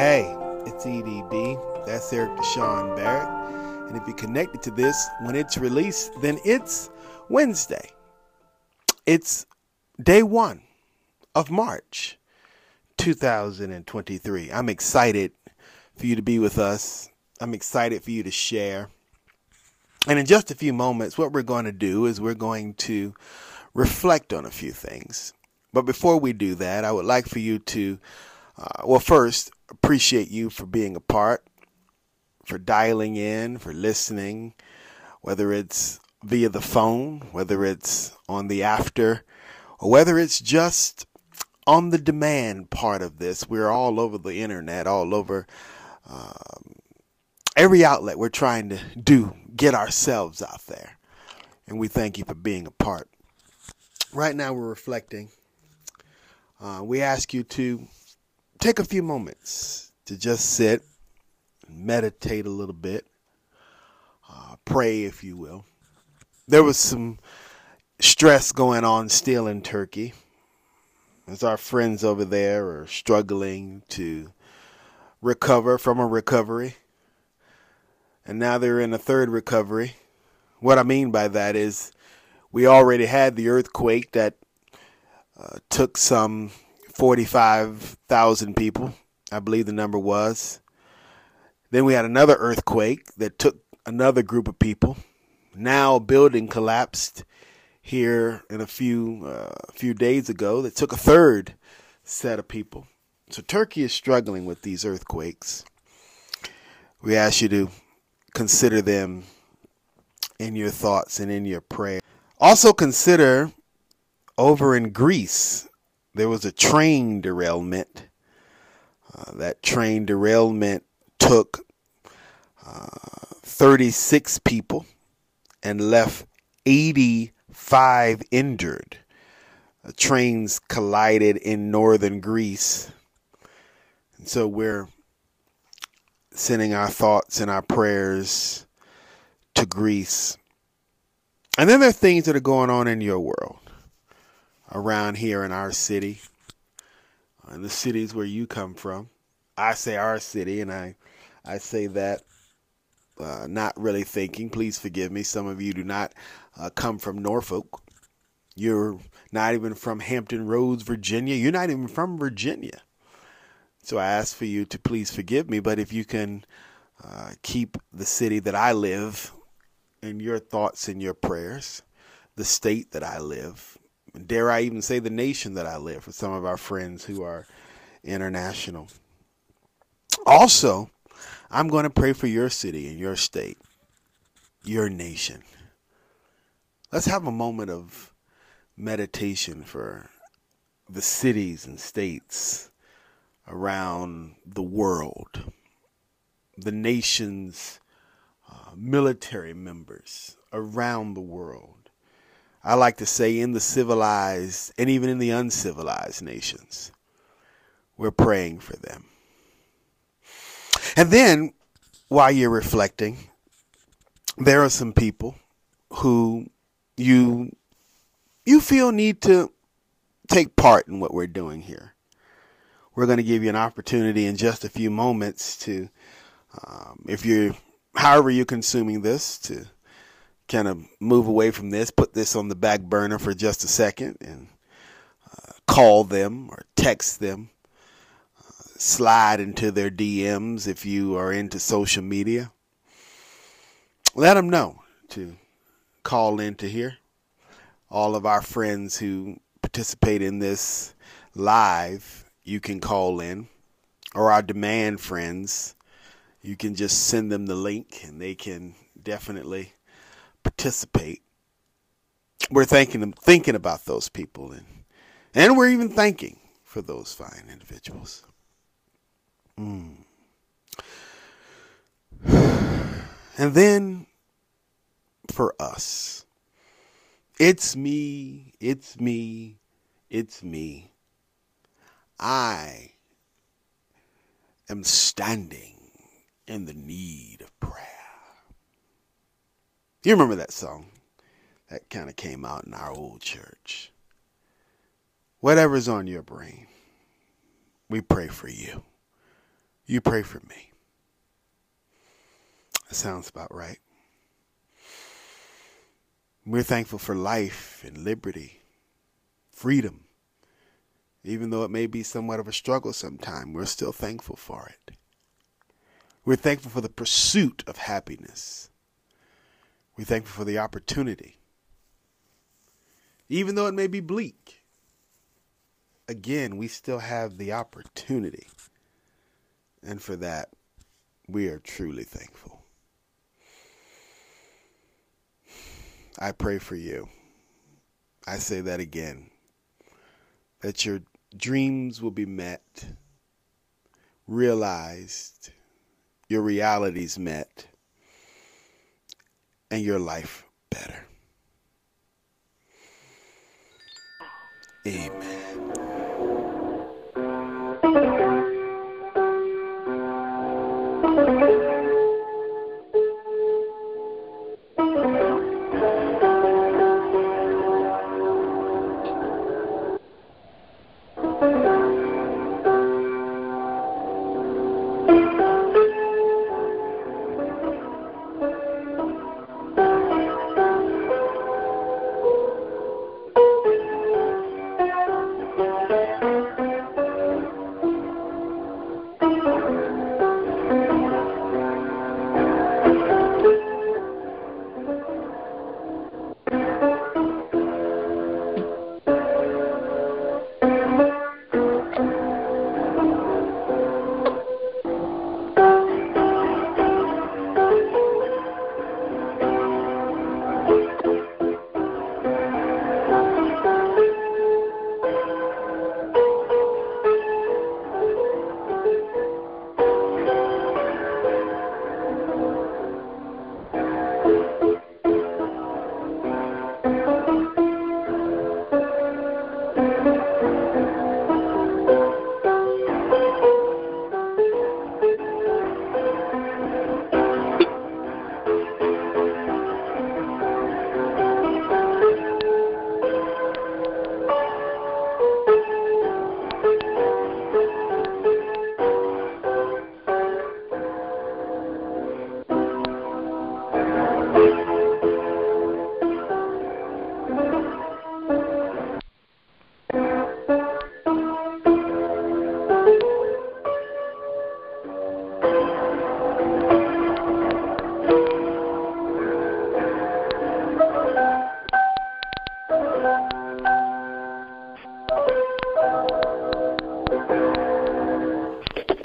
Hey, it's EDB. That's Eric Deshaun Barrett. And if you're connected to this when it's released, then it's Wednesday. It's day one of March 2023. I'm excited for you to be with us. I'm excited for you to share. And in just a few moments, what we're going to do is we're going to reflect on a few things. But before we do that, I would like for you to, uh, well, first, appreciate you for being a part, for dialing in, for listening, whether it's via the phone, whether it's on the after, or whether it's just on the demand part of this. We're all over the internet, all over um, every outlet. We're trying to do, get ourselves out there. And we thank you for being a part. Right now, we're reflecting. Uh, we ask you to take a few moments to just sit, and meditate a little bit, uh, pray, if you will. There was some stress going on still in Turkey as our friends over there are struggling to recover from a recovery. And now they're in a third recovery. What I mean by that is we already had the earthquake that uh, took some 45,000 people, I believe the number was. Then we had another earthquake that took another group of people. Now a building collapsed here in a few uh, few days ago that took a third set of people. So Turkey is struggling with these earthquakes. We ask you to consider them in your thoughts and in your prayer. Also consider over in Greece there was a train derailment. Uh, that train derailment took uh, 36 people and left 85 injured. Uh, trains collided in northern Greece. And so we're sending our thoughts and our prayers to Greece. And then there are things that are going on in your world around here in our city, uh, in the cities where you come from. I say our city, and I, I say that uh, not really thinking. Please forgive me. Some of you do not uh, come from Norfolk. You're not even from Hampton Roads, Virginia. You're not even from Virginia. So I ask for you to please forgive me. But if you can uh, keep the city that I live in your thoughts and your prayers, the state that I live, dare I even say the nation that I live for some of our friends who are international. Also, I'm going to pray for your city and your state, your nation. Let's have a moment of meditation for the cities and states around the world, the nation's uh, military members around the world I like to say, in the civilized and even in the uncivilized nations. We're praying for them. And then, while you're reflecting, there are some people who you you feel need to take part in what we're doing here. We're going to give you an opportunity in just a few moments to, um, if you're, however you're consuming this, to kind of move away from this, put this on the back burner for just a second, and uh, call them or text them, uh, slide into their DMs if you are into social media. Let them know to call in to here. All of our friends who participate in this live, you can call in, or our demand friends, you can just send them the link and they can definitely participate, we're thinking thinking about those people and and we're even thanking for those fine individuals. Mm. And then for us, it's me, it's me, it's me. I am standing in the need of prayer. You remember that song? That kind of came out in our old church. Whatever's on your brain, we pray for you. You pray for me. That sounds about right. We're thankful for life and liberty, freedom. Even though it may be somewhat of a struggle sometime, we're still thankful for it. We're thankful for the pursuit of happiness. We're thankful for the opportunity. Even though it may be bleak, again, we still have the opportunity. And for that, we are truly thankful. I pray for you. I say that again that your dreams will be met, realized, your realities met, and your life better. Amen.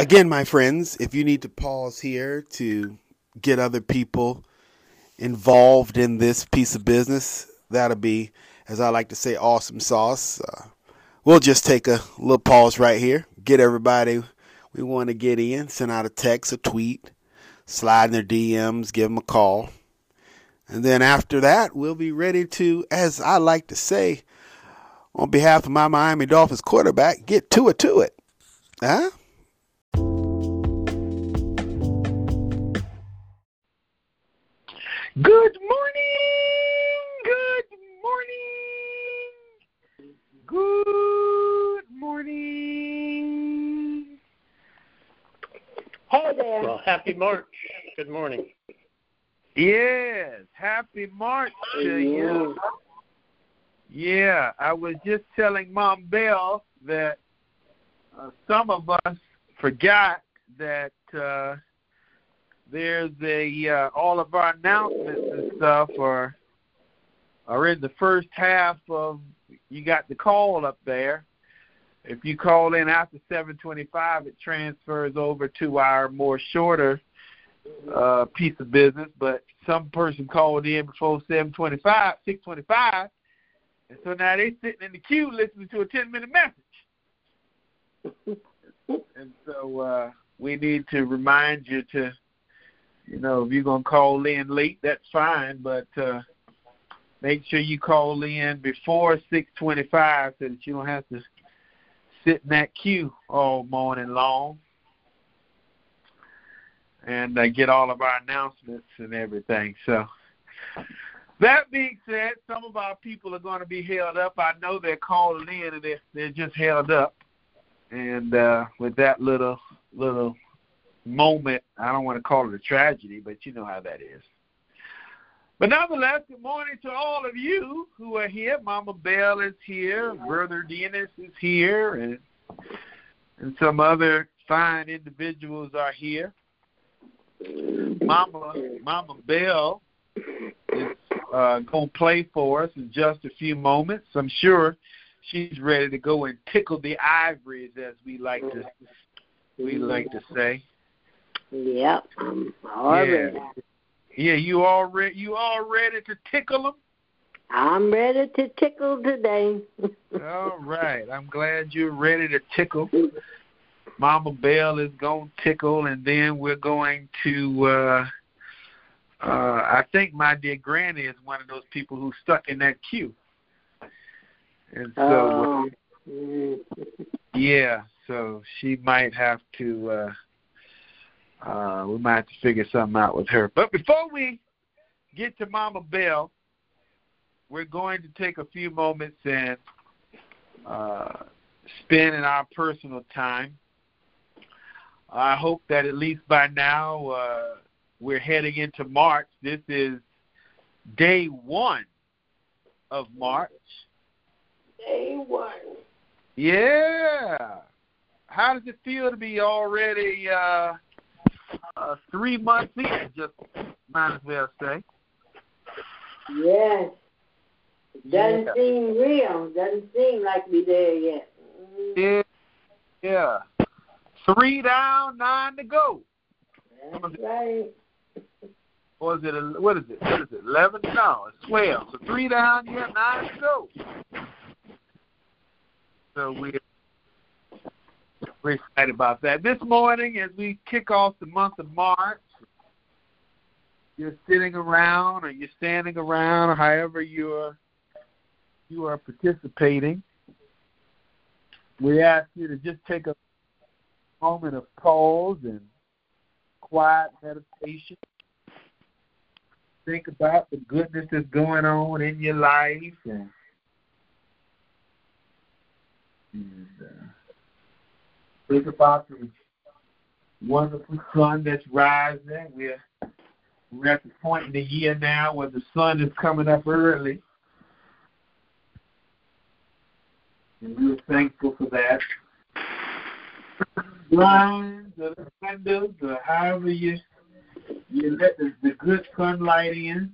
Again, my friends, if you need to pause here to get other people involved in this piece of business, that'll be, as I like to say, awesome sauce. Uh, we'll just take a little pause right here, get everybody we want to get in, send out a text, a tweet, slide in their DMs, give them a call. And then after that, we'll be ready to, as I like to say, on behalf of my Miami Dolphins quarterback, get to it, to it. Huh? Good morning. Good morning. Good morning. Hey there. Well, happy March. Good morning. Yes, happy March to you. Yeah, I was just telling Mom Bell that uh, some of us forgot that uh, there's a uh, all of our announcements and stuff are are in the first half of you got the call up there. If you call in after 725, it transfers over to our more shorter uh, piece of business. But some person called in before 725, 625, and so now they're sitting in the queue listening to a 10 minute message. and so uh, we need to remind you to you know, if you're gonna call in late, that's fine, but uh make sure you call in before six twenty five so that you don't have to sit in that queue all morning long and uh, get all of our announcements and everything. So that being said, some of our people are going to be held up. I know they're calling in and they're, they're just held up. And uh, with that little little moment. I don't want to call it a tragedy, but you know how that is. But nonetheless, good morning to all of you who are here. Mama Bell is here, Brother Dennis is here, and and some other fine individuals are here. Mama Mama Bell is uh, gonna play for us in just a few moments. I'm sure she's ready to go and tickle the ivories, as we like to we like to say. Yep, I'm all yeah. Yeah, you all ready? You all ready to tickle them? I'm ready to tickle today. all right, I'm glad you're ready to tickle. Mama Bell is going to tickle, and then we're going to. uh uh I think my dear granny is one of those people who's stuck in that queue, and so uh, yeah, so she might have to. uh uh, we might have to figure something out with her. But before we get to Mama Bell, we're going to take a few moments and uh, spend in our personal time. I hope that at least by now uh, we're heading into March. This is day one of March. Day one. Yeah. How does it feel to be already uh, uh, three months in, just might as well say. Yes. Doesn't yeah. seem real. Doesn't seem like we're there yet. Yeah. Yeah. Three down, nine to go. That's right. Or is it what is it? What is it? Eleven? No, it's twelve. So three down, yeah, nine to go. So we we're excited about that. This morning, as we kick off the month of March, you're sitting around or you're standing around or however you are you are participating. We ask you to just take a moment of pause and quiet meditation. Think about the goodness that's going on in your life and, and uh, Think about the wonderful sun that's rising. We're we're at the point in the year now where the sun is coming up early. And we're thankful for that. Blinds or the windows or however you you let the, the good sunlight in.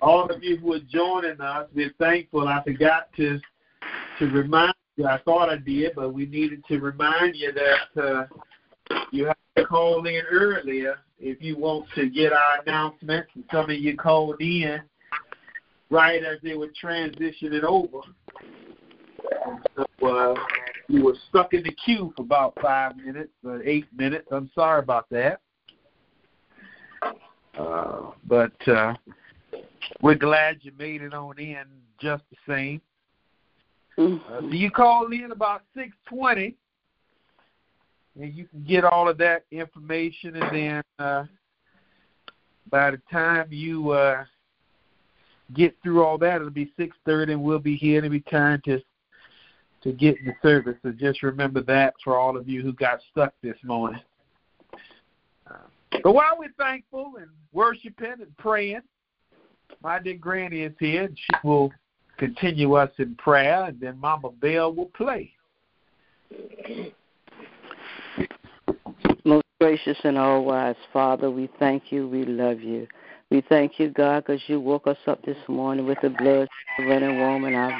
All of you who are joining us, we're thankful. I forgot to to remind I thought I did, but we needed to remind you that uh, you have to call in earlier if you want to get our announcements. And some of you called in right as they were transitioning over. So uh, you were stuck in the queue for about five minutes or eight minutes. I'm sorry about that. Uh, but uh, we're glad you made it on in just the same. Uh, you call in about six twenty, and you can get all of that information, and then uh, by the time you uh, get through all that, it'll be six thirty, and we'll be here, and it'll be time to to get the service. So just remember that for all of you who got stuck this morning. But while we're thankful and worshiping and praying, my dear Granny is here, and she will continue us in prayer, and then Mama Bell will play. Most gracious and all wise Father, we thank you, we love you. We thank you, God, because you woke us up this morning with the blood running warm in our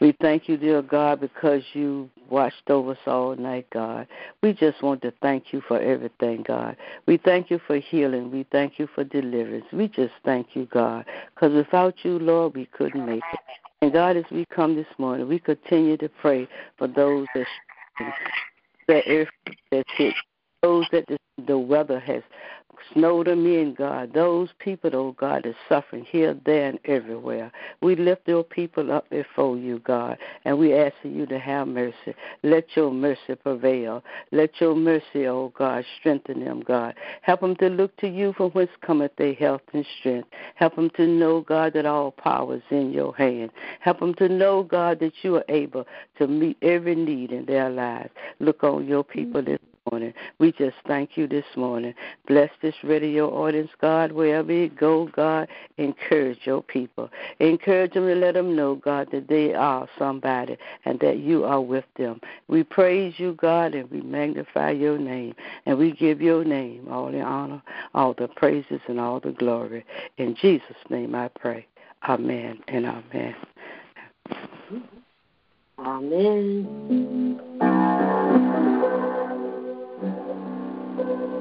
we thank you, dear God, because you watched over us all night, God. We just want to thank you for everything, God. We thank you for healing. We thank you for deliverance. We just thank you, God, because without you, Lord, we couldn't make it. And God, as we come this morning, we continue to pray for those that that that hit, those that the, the weather has Snow them in, God. Those people, oh God, are suffering here, there, and everywhere. We lift your people up before you, God, and we ask you to have mercy. Let your mercy prevail. Let your mercy, oh God, strengthen them, God. Help them to look to you from whence cometh their health and strength. Help them to know, God, that all power is in your hand. Help them to know, God, that you are able to meet every need in their lives. Look on your people morning. We just thank you this morning. Bless this radio audience, God, wherever it go, God. Encourage your people. Encourage them to let them know, God, that they are somebody and that you are with them. We praise you, God, and we magnify your name. And we give your name all the honor, all the praises, and all the glory. In Jesus' name I pray. Amen and amen. Amen thank you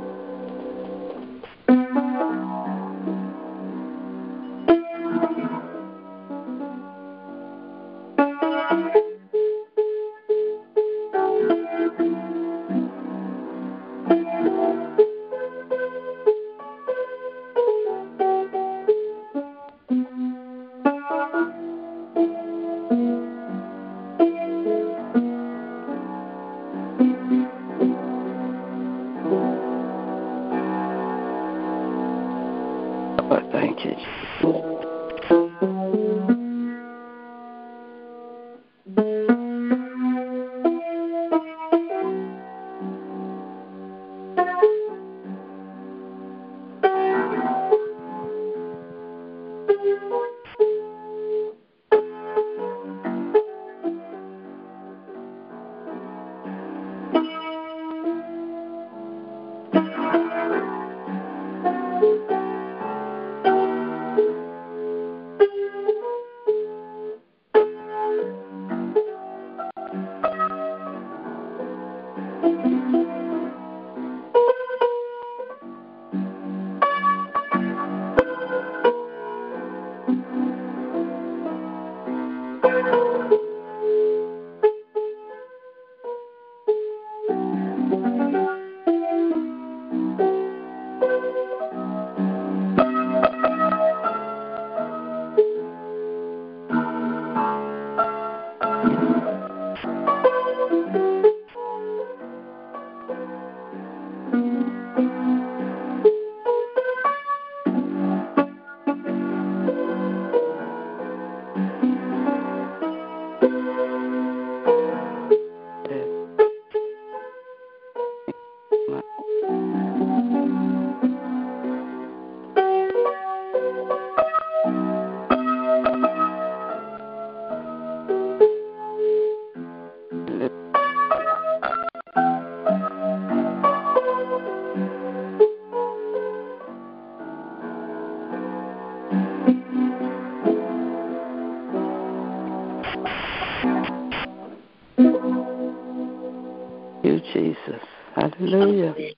Hallelujah.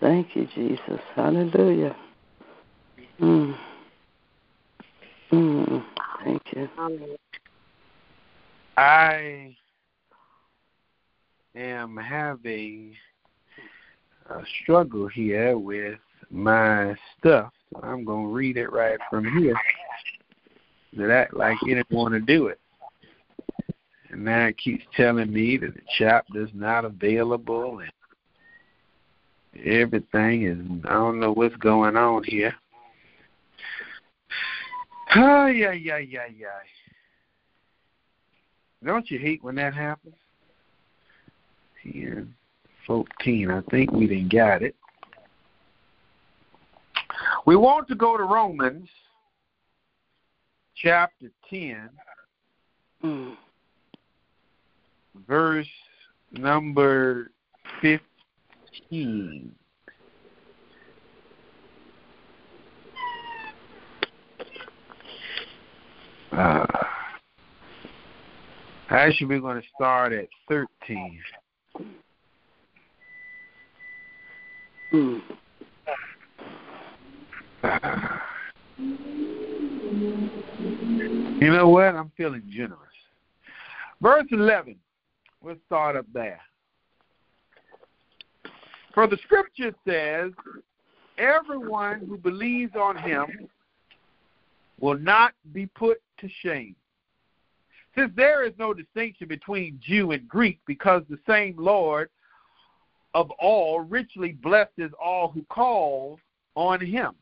Thank you, Jesus. Hallelujah. Mm. Mm. Thank you. I am having a struggle here with my stuff. I'm going to read it right from here. That act like it didn't want to do it. And now it keeps telling me that the chapter's not available and everything is, I don't know what's going on here. Ay, ay, ay, ay, ay. Don't you hate when that happens? 10, 14. I think we didn't got it. We want to go to Romans chapter 10, Mm. verse number 15. Uh, actually, we're going to start at 13. Mm. Uh, you know what? I'm feeling generous. Verse 11. We'll start up there. For the scripture says, Everyone who believes on him will not be put to shame. Since there is no distinction between Jew and Greek, because the same Lord of all richly blesses all who call on him.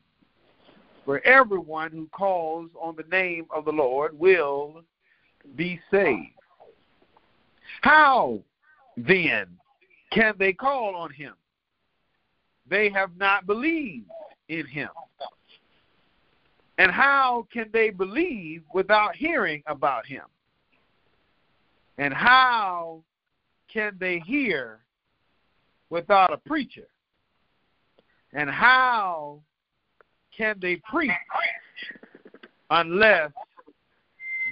For everyone who calls on the name of the Lord will be saved. How then can they call on him? They have not believed in him. And how can they believe without hearing about him? And how can they hear without a preacher? And how can they preach unless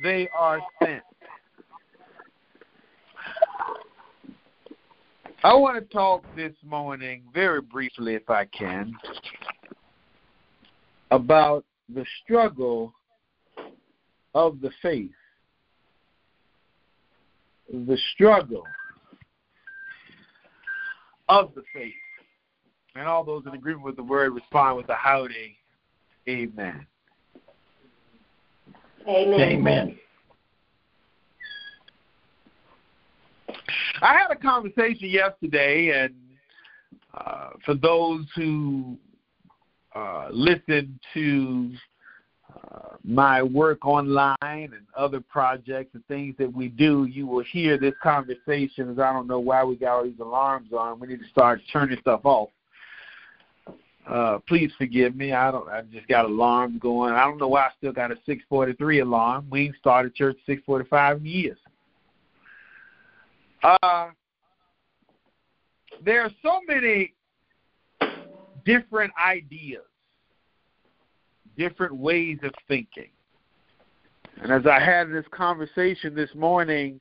they are sent? I want to talk this morning, very briefly, if I can, about the struggle of the faith. The struggle of the faith. And all those in agreement with the word respond with a howdy. Amen. Amen. Amen. I had a conversation yesterday, and uh, for those who uh, listen to uh, my work online and other projects and things that we do, you will hear this conversation. As I don't know why we got all these alarms on. We need to start turning stuff off. Uh, please forgive me. I don't. I just got alarms going. I don't know why I still got a 6:43 alarm. We ain't started church 6:45 in years. Uh, there are so many different ideas, different ways of thinking. And as I had this conversation this morning,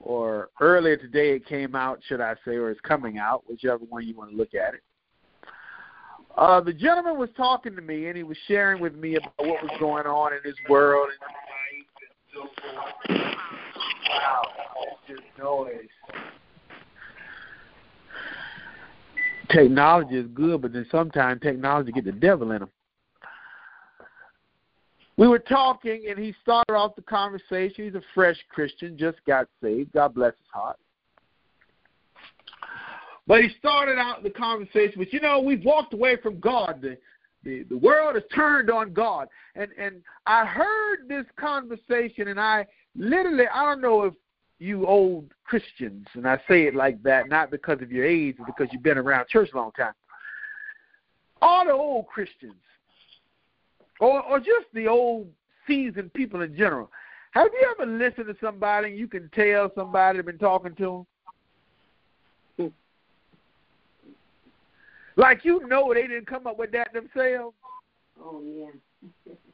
or earlier today, it came out, should I say, or it's coming out, whichever one you want to look at it. Uh, the gentleman was talking to me, and he was sharing with me about what was going on in his world and Wow, just noise. Technology is good, but then sometimes technology get the devil in them. We were talking, and he started off the conversation. He's a fresh Christian, just got saved. God bless his heart. But he started out the conversation with, you know, we've walked away from God. The, the, the world has turned on God. And, and I heard this conversation, and I literally, I don't know if you old Christians, and I say it like that, not because of your age, but because you've been around church a long time. All the old Christians, or, or just the old seasoned people in general, have you ever listened to somebody and you can tell somebody been talking to them? Like you know they didn't come up with that themselves. Oh yeah.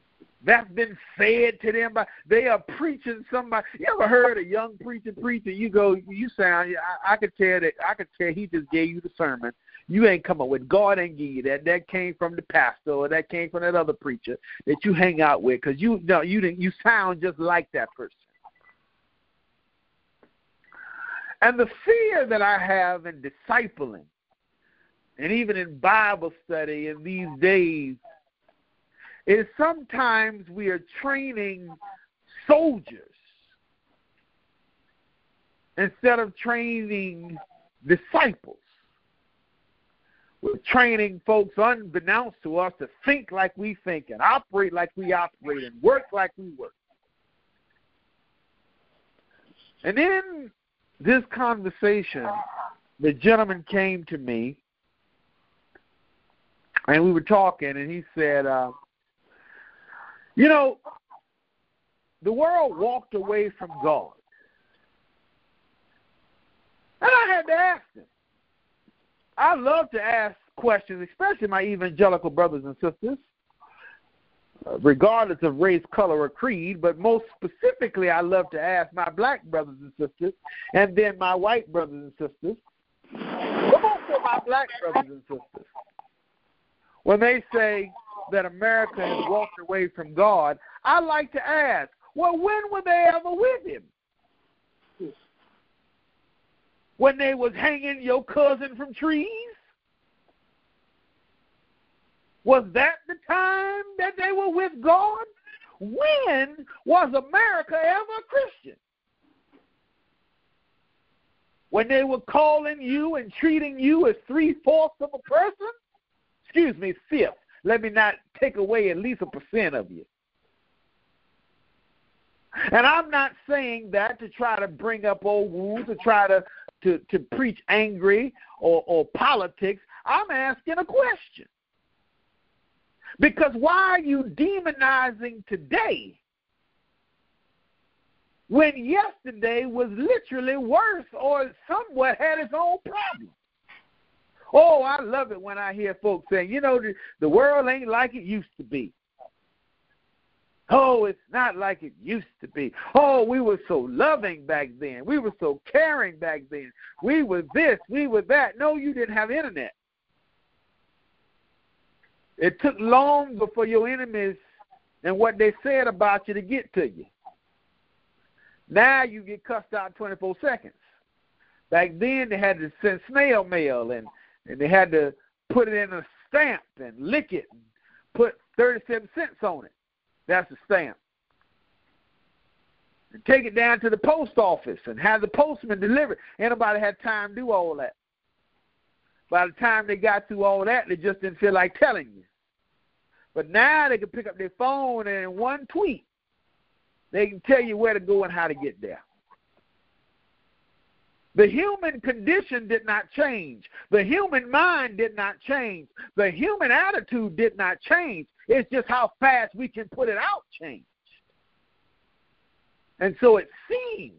That's been said to them by they are preaching somebody. You ever heard a young preacher preach and you go, you sound. I, I could tell that. I could tell he just gave you the sermon. You ain't come up with. God ain't give you that. That came from the pastor or that came from that other preacher that you hang out with because you no you didn't. You sound just like that person. And the fear that I have in discipling and even in Bible study in these days is sometimes we are training soldiers instead of training disciples. We're training folks unbeknownst to us to think like we think and operate like we operate and work like we work. And in this conversation, the gentleman came to me and we were talking, and he said, uh, "You know, the world walked away from God." And I had to ask him. I love to ask questions, especially my evangelical brothers and sisters, uh, regardless of race, color, or creed. But most specifically, I love to ask my black brothers and sisters, and then my white brothers and sisters, but also my black brothers and sisters when they say that America has walked away from God, I like to ask, well, when were they ever with him? When they was hanging your cousin from trees? Was that the time that they were with God? When was America ever a Christian? When they were calling you and treating you as three fourths of a person? excuse me, fifth. Let me not take away at least a percent of you. And I'm not saying that to try to bring up old wounds, to try to to, to preach angry or, or politics. I'm asking a question. Because why are you demonizing today when yesterday was literally worse or somewhat had its own problems? Oh, I love it when I hear folks saying, you know, the, the world ain't like it used to be. Oh, it's not like it used to be. Oh, we were so loving back then. We were so caring back then. We were this, we were that. No, you didn't have internet. It took long before your enemies and what they said about you to get to you. Now you get cussed out 24 seconds. Back then they had to send snail mail and, and they had to put it in a stamp and lick it and put 37 cents on it. That's a stamp. And take it down to the post office and have the postman deliver it. Anybody had time to do all that. By the time they got through all that, they just didn't feel like telling you. But now they can pick up their phone and in one tweet, they can tell you where to go and how to get there. The human condition did not change. The human mind did not change. The human attitude did not change. It's just how fast we can put it out changed. And so it seems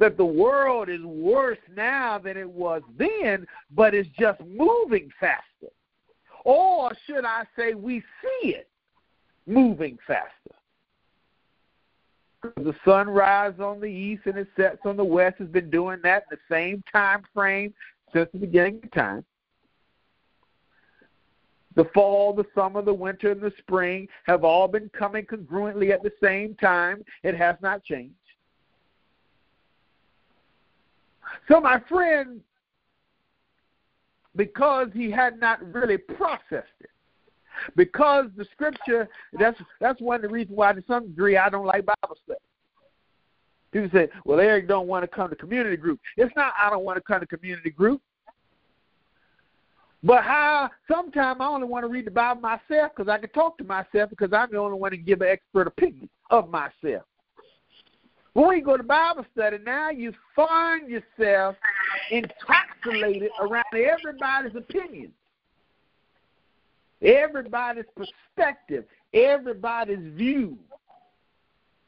that the world is worse now than it was then, but it's just moving faster. Or should I say, we see it moving faster. The sun rises on the east and it sets on the west has been doing that in the same time frame since the beginning of time. The fall, the summer, the winter, and the spring have all been coming congruently at the same time. It has not changed. So, my friend, because he had not really processed it, because the scripture that's that's one of the reasons why to some degree I don't like Bible study. People say, Well, Eric don't want to come to community group. It's not I don't want to come to community group. But how sometimes I only want to read the Bible myself because I can talk to myself because I'm the only one to give an expert opinion of myself. When you go to Bible study, now you find yourself encapsulated around everybody's opinion everybody's perspective, everybody's view.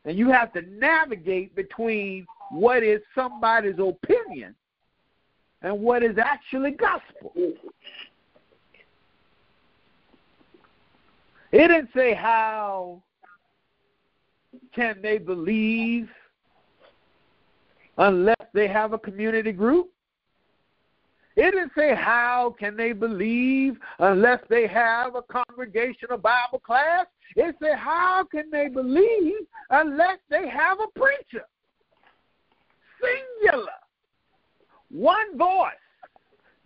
And you have to navigate between what is somebody's opinion and what is actually gospel. It didn't say how can they believe unless they have a community group. It didn't say how can they believe unless they have a congregational Bible class. It said how can they believe unless they have a preacher. Singular. One voice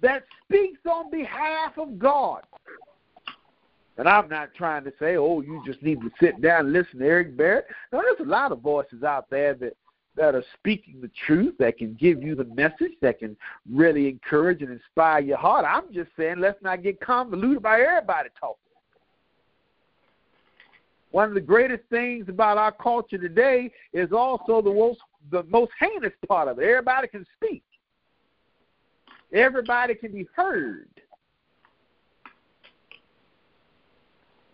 that speaks on behalf of God. And I'm not trying to say, oh, you just need to sit down and listen to Eric Barrett. No, there's a lot of voices out there that that are speaking the truth, that can give you the message, that can really encourage and inspire your heart. I'm just saying, let's not get convoluted by everybody talking. One of the greatest things about our culture today is also the most the most heinous part of it. Everybody can speak. Everybody can be heard.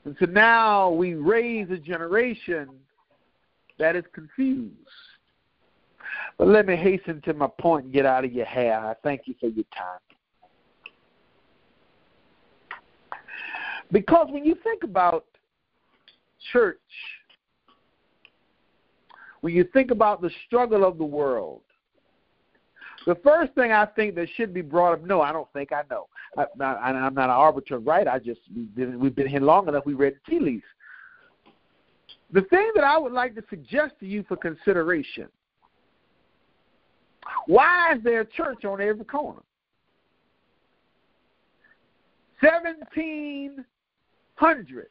And so now we raise a generation that is confused. But let me hasten to my point and get out of your hair. I thank you for your time. Because when you think about church, when you think about the struggle of the world, the first thing I think that should be brought up. No, I don't think I know. I, am not an arbiter right. I just we've been here long enough. We read the tea leaves. The thing that I would like to suggest to you for consideration why is there a church on every corner? 1,700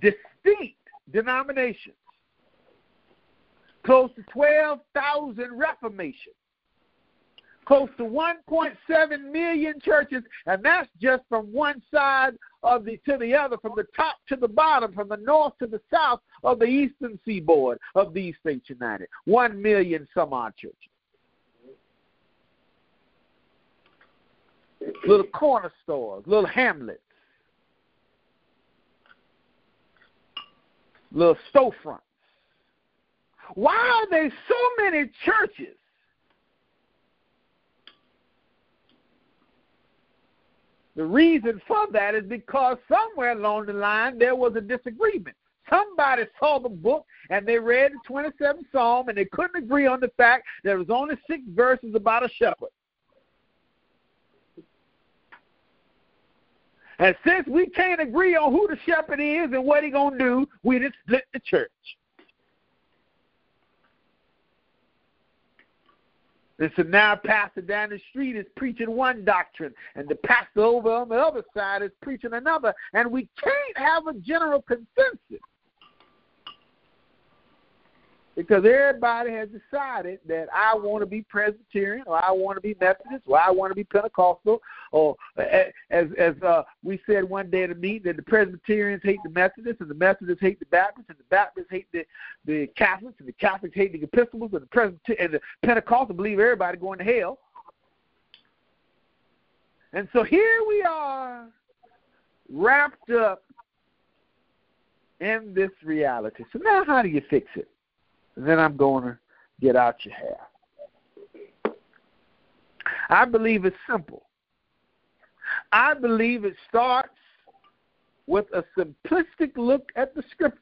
distinct denominations, close to 12,000 reformations, close to 1.7 million churches, and that's just from one side of the to the other, from the top to the bottom, from the north to the south of the eastern seaboard of these states united. One million some odd churches. little corner stores, little hamlets, little storefronts. Why are there so many churches? The reason for that is because somewhere along the line there was a disagreement Somebody saw the book and they read the 27th Psalm and they couldn't agree on the fact that there was only six verses about a shepherd. And since we can't agree on who the shepherd is and what he's going to do, we just split the church. And so now pastor down the street is preaching one doctrine, and the pastor over on the other side is preaching another, and we can't have a general consensus because everybody has decided that I want to be Presbyterian or I want to be Methodist or I want to be Pentecostal or as as uh, we said one day at a meeting that the Presbyterians hate the Methodists and the Methodists hate the Baptists and the Baptists hate the the Catholics and the Catholics hate the Episcopals and the Presbyter- and the Pentecostals believe everybody going to hell. And so here we are wrapped up in this reality. So now how do you fix it? Then I'm going to get out your hair. I believe it's simple. I believe it starts with a simplistic look at the scripture.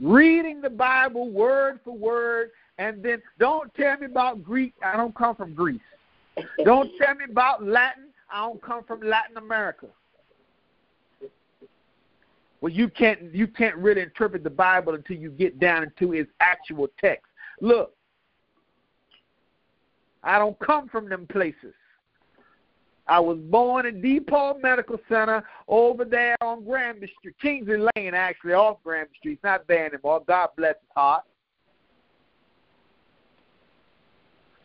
Reading the Bible word for word, and then don't tell me about Greek. I don't come from Greece. Don't tell me about Latin. I don't come from Latin America well you can't you can't really interpret the Bible until you get down into its actual text. Look, I don't come from them places. I was born in DePaul Medical Center over there on Granby Street, Kingsley Lane, actually off Granby Street. It's not there anymore. God bless his heart.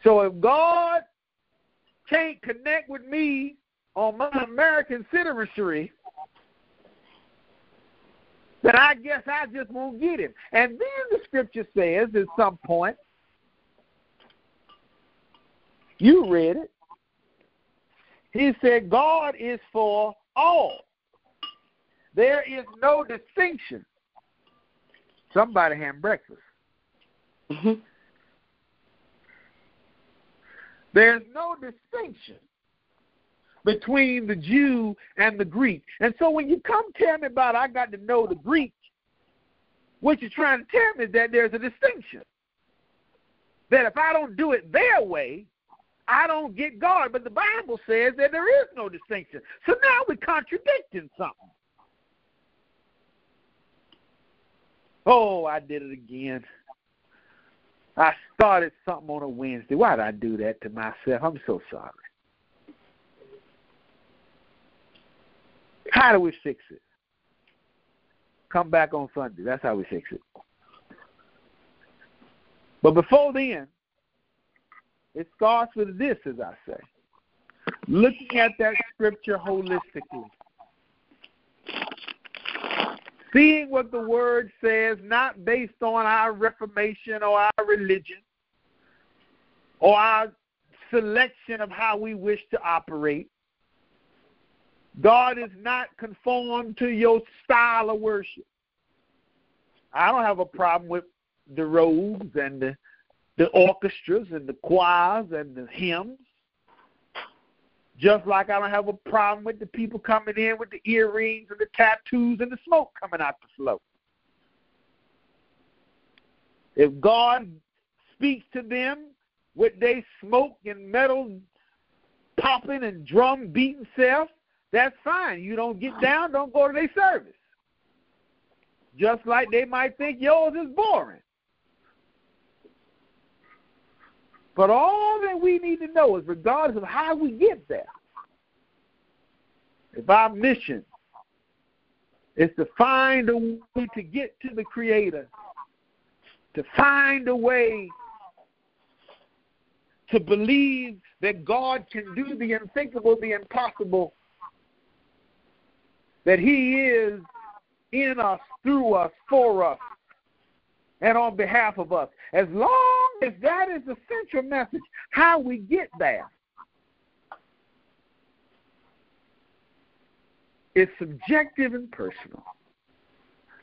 So if God can't connect with me on my American citizenry, then I guess I just won't get him. And then the scripture says at some point, you read it. He said, God is for all. There is no distinction. Somebody had breakfast. Mm-hmm. There's no distinction between the Jew and the Greek. And so when you come tell me about I got to know the Greek, what you're trying to tell me is that there's a distinction. That if I don't do it their way, I don't get God. But the Bible says that there is no distinction. So now we're contradicting something. Oh, I did it again. I started something on a Wednesday. Why did I do that to myself? I'm so sorry. How do we fix it? Come back on Sunday. That's how we fix it. But before then, it starts with this, as I say. Looking at that scripture holistically. Seeing what the word says, not based on our reformation or our religion or our selection of how we wish to operate, God is not conformed to your style of worship. I don't have a problem with the robes and the, the orchestras and the choirs and the hymns. Just like I don't have a problem with the people coming in with the earrings and the tattoos and the smoke coming out the float. If God speaks to them with they smoke and metal popping and drum beating self, that's fine. You don't get down, don't go to their service. Just like they might think yours is boring. But all that we need to know is, regardless of how we get there, if our mission is to find a way to get to the Creator, to find a way to believe that God can do the unthinkable, the impossible, that He is in us, through us, for us, and on behalf of us. As long as that is the central message, how we get there is subjective and personal.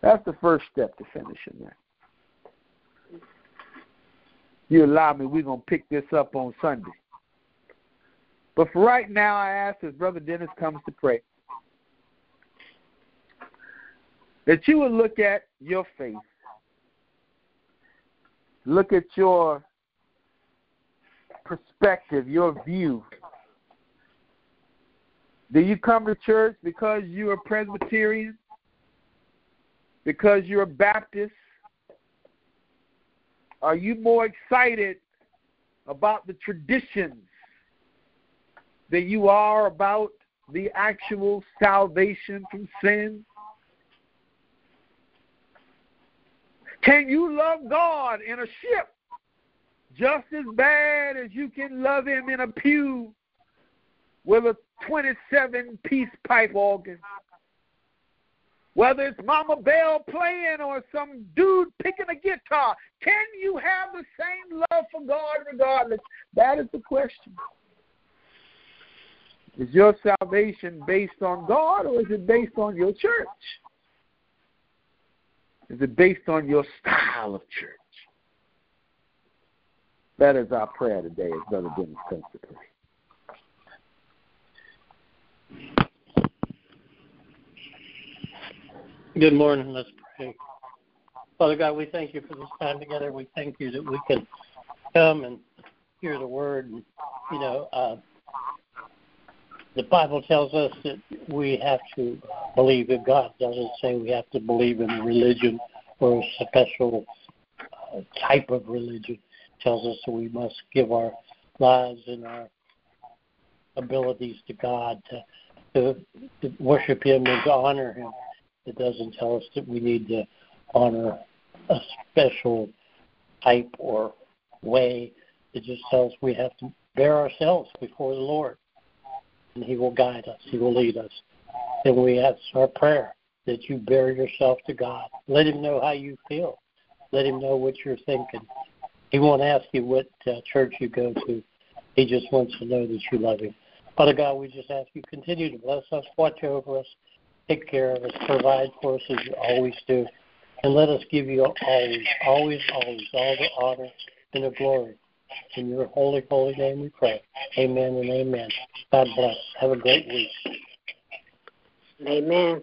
That's the first step to finishing that. You allow me, we're going to pick this up on Sunday. But for right now, I ask as Brother Dennis comes to pray. That you would look at your faith, look at your perspective, your view. Do you come to church because you're Presbyterian? Because you're a Baptist? Are you more excited about the traditions than you are about the actual salvation from sin? Can you love God in a ship just as bad as you can love Him in a pew with a 27 piece pipe organ? Whether it's Mama Bell playing or some dude picking a guitar, can you have the same love for God regardless? That is the question. Is your salvation based on God or is it based on your church? Is it based on your style of church? That is our prayer today as Brother Dennis comes to pray. Good morning. Let's pray. Father God, we thank you for this time together. We thank you that we can come and hear the word. And, you know, uh, the Bible tells us that we have to believe in God. It doesn't say we have to believe in religion or a special uh, type of religion. It tells us that we must give our lives and our abilities to God to, to, to worship Him and to honor Him. It doesn't tell us that we need to honor a special type or way. It just tells we have to bear ourselves before the Lord and He will guide us. He will lead us. And we ask our prayer that you bear yourself to God. Let Him know how you feel. Let Him know what you're thinking. He won't ask you what uh, church you go to. He just wants to know that you love Him. Father God, we just ask you continue to bless us, watch over us, take care of us, provide for us as you always do, and let us give you always, always, always all the honor and the glory. In your holy, holy name we pray. Amen and amen. God bless. Have a great week. Amen.